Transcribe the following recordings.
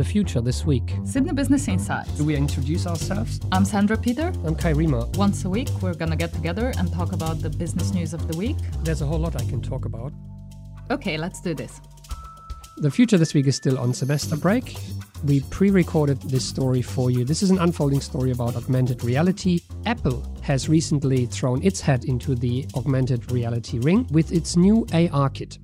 the future this week? Sydney Business Insights. Do we introduce ourselves? I'm Sandra Peter. I'm Kai Riemer. Once a week, we're going to get together and talk about the business news of the week. There's a whole lot I can talk about. Okay, let's do this. The future this week is still on semester break. We pre recorded this story for you. This is an unfolding story about augmented reality. Apple has recently thrown its head into the augmented reality ring with its new ARKit.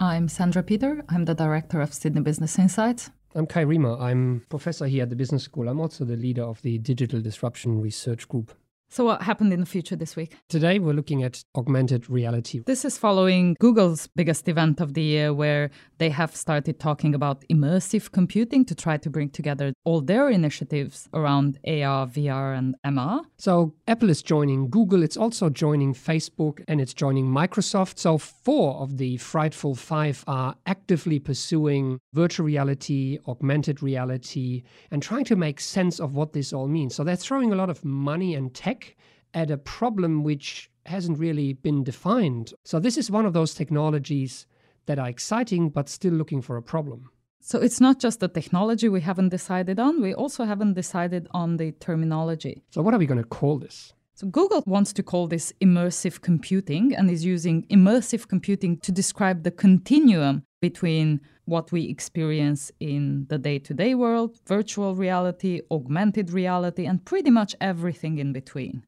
I'm Sandra Peter. I'm the director of Sydney Business Insights. I'm Kai Riemer. I'm professor here at the business school. I'm also the leader of the Digital Disruption Research Group. So, what happened in the future this week? Today, we're looking at augmented reality. This is following Google's biggest event of the year, where they have started talking about immersive computing to try to bring together all their initiatives around AR, VR, and MR. So, Apple is joining Google, it's also joining Facebook, and it's joining Microsoft. So, four of the frightful five are actively pursuing virtual reality, augmented reality, and trying to make sense of what this all means. So, they're throwing a lot of money and tech at a problem which hasn't really been defined. So, this is one of those technologies that are exciting but still looking for a problem. So, it's not just the technology we haven't decided on, we also haven't decided on the terminology. So, what are we going to call this? So, Google wants to call this immersive computing and is using immersive computing to describe the continuum between what we experience in the day to day world, virtual reality, augmented reality, and pretty much everything in between.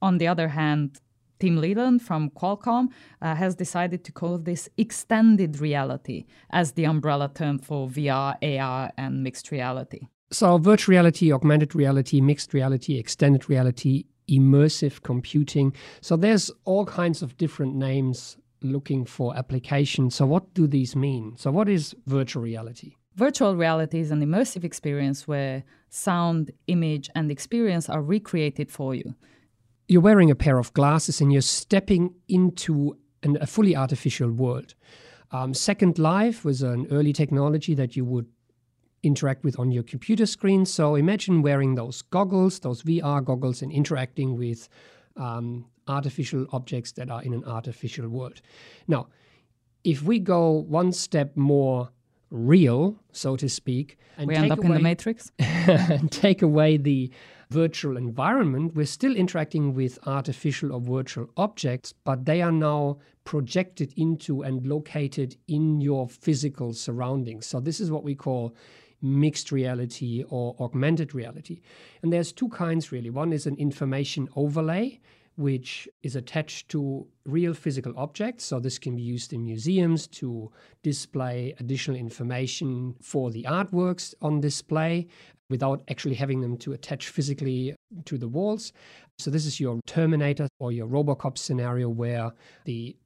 On the other hand, Tim Leland from Qualcomm uh, has decided to call this extended reality as the umbrella term for VR, AR, and mixed reality. So, virtual reality, augmented reality, mixed reality, extended reality, immersive computing. So, there's all kinds of different names looking for applications. So, what do these mean? So, what is virtual reality? Virtual reality is an immersive experience where sound, image, and experience are recreated for you you're wearing a pair of glasses and you're stepping into an, a fully artificial world. Um, Second Life was an early technology that you would interact with on your computer screen. So imagine wearing those goggles, those VR goggles, and interacting with um, artificial objects that are in an artificial world. Now, if we go one step more real, so to speak, and we end up away, in the matrix, and take away the virtual environment, we're still interacting with artificial or virtual objects, but they are now projected into and located in your physical surroundings. So, this is what we call mixed reality or augmented reality. And there's two kinds really. One is an information overlay, which is attached to real physical objects. So, this can be used in museums to display additional information for the artworks on display without actually having them to attach physically to the walls. So, this is your Terminator or your Robocop scenario where the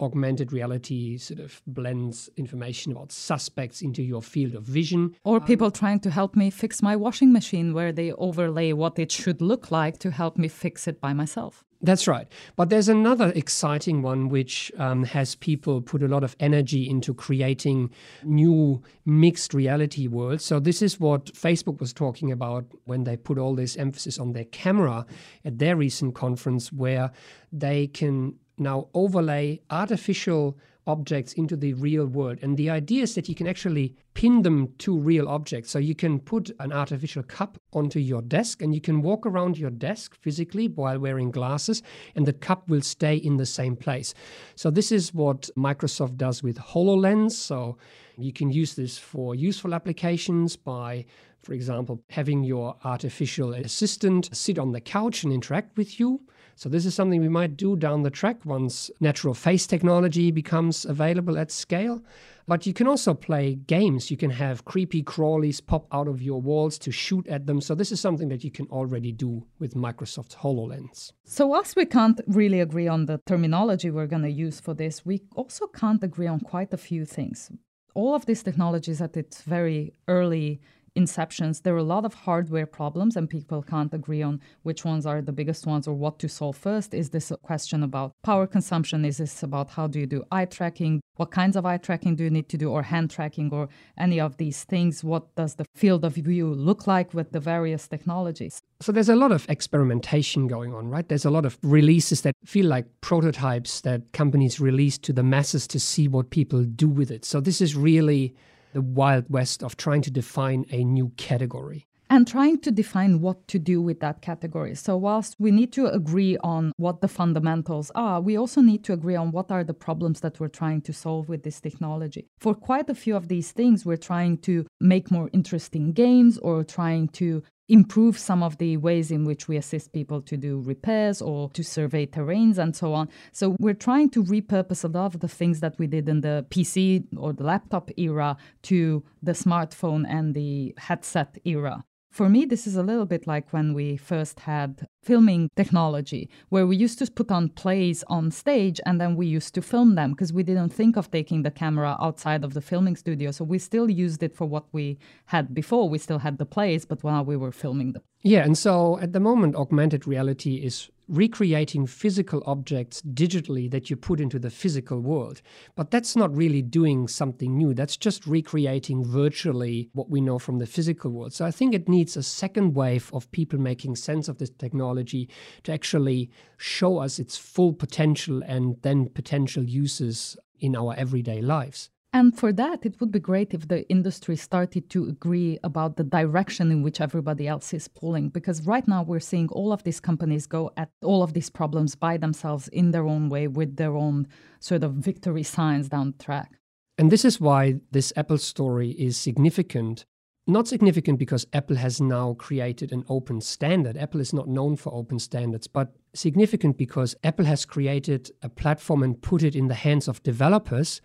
augmented reality sort of blends information about suspects into your field of vision. Or people trying to help me fix my washing machine, where they overlay what it should look like to help me fix it by myself. That's right. But there's another exciting one which um, has people put a lot of energy into creating new mixed reality worlds. So, this is what Facebook was talking about when they put all this emphasis on their camera at their recent conference, where they can now overlay artificial objects into the real world. And the idea is that you can actually pin them to real objects. So you can put an artificial cup onto your desk and you can walk around your desk physically while wearing glasses, and the cup will stay in the same place. So this is what Microsoft does with HoloLens. So you can use this for useful applications by for example, having your artificial assistant sit on the couch and interact with you. So, this is something we might do down the track once natural face technology becomes available at scale. But you can also play games. You can have creepy crawlies pop out of your walls to shoot at them. So, this is something that you can already do with Microsoft HoloLens. So, whilst we can't really agree on the terminology we're going to use for this, we also can't agree on quite a few things. All of these technologies at its very early inceptions, there are a lot of hardware problems, and people can't agree on which ones are the biggest ones or what to solve first. Is this a question about power consumption? Is this about how do you do eye tracking? What kinds of eye tracking do you need to do, or hand tracking, or any of these things? What does the field of view look like with the various technologies? So there's a lot of experimentation going on, right? There's a lot of releases that feel like prototypes that companies release to the masses to see what people do with it. So this is really the wild west of trying to define a new category and trying to define what to do with that category. So, whilst we need to agree on what the fundamentals are, we also need to agree on what are the problems that we're trying to solve with this technology. For quite a few of these things, we're trying to make more interesting games or trying to improve some of the ways in which we assist people to do repairs or to survey terrains and so on. So we're trying to repurpose a lot of the things that we did in the PC or the laptop era to the smartphone and the headset era. For me, this is a little bit like when we first had filming technology, where we used to put on plays on stage and then we used to film them because we didn't think of taking the camera outside of the filming studio. So we still used it for what we had before. We still had the plays, but while we were filming them. Yeah, and so at the moment, augmented reality is recreating physical objects digitally that you put into the physical world. But that's not really doing something new. That's just recreating virtually what we know from the physical world. So I think it needs a second wave of people making sense of this technology to actually show us its full potential and then potential uses in our everyday lives. And for that, it would be great if the industry started to agree about the direction in which everybody else is pulling. Because right now, we're seeing all of these companies go at all of these problems by themselves in their own way with their own sort of victory signs down the track. And this is why this Apple story is significant. Not significant because Apple has now created an open standard. Apple is not known for open standards, but significant because Apple has created a platform and put it in the hands of developers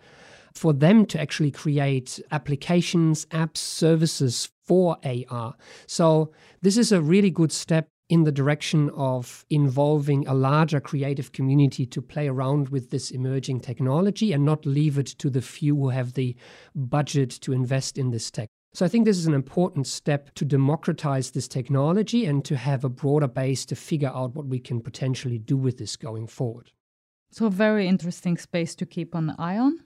for them to actually create applications, apps, services for AR. So, this is a really good step in the direction of involving a larger creative community to play around with this emerging technology and not leave it to the few who have the budget to invest in this tech. So I think this is an important step to democratize this technology and to have a broader base to figure out what we can potentially do with this going forward. So, a very interesting space to keep an eye on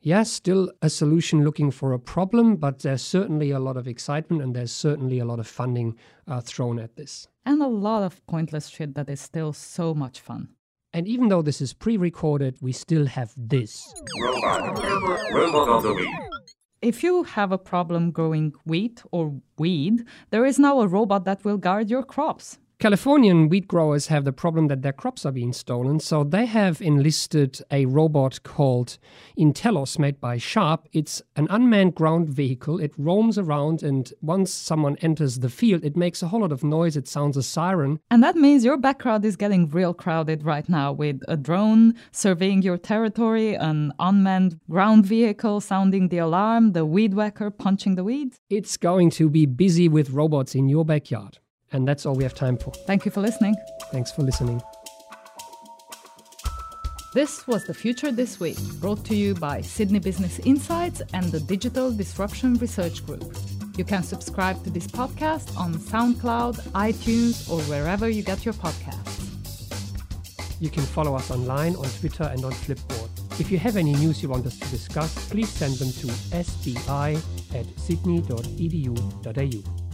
yes, still a solution looking for a problem, but there's certainly a lot of excitement and there's certainly a lot of funding uh, thrown at this. And a lot of pointless shit that is still so much fun. And even though this is pre recorded, we still have this. Robot. Robot of the week. If you have a problem growing wheat or weed, there is now a robot that will guard your crops. Californian wheat growers have the problem that their crops are being stolen, so they have enlisted a robot called Intellos made by Sharp. It's an unmanned ground vehicle. It roams around, and once someone enters the field, it makes a whole lot of noise. It sounds a siren. And that means your background is getting real crowded right now with a drone surveying your territory, an unmanned ground vehicle sounding the alarm, the weed whacker punching the weeds. It's going to be busy with robots in your backyard. And that's all we have time for. Thank you for listening. Thanks for listening. This was The Future This Week, brought to you by Sydney Business Insights and the Digital Disruption Research Group. You can subscribe to this podcast on SoundCloud, iTunes, or wherever you get your podcasts. You can follow us online on Twitter and on Flipboard. If you have any news you want us to discuss, please send them to sbi at sydney.edu.au.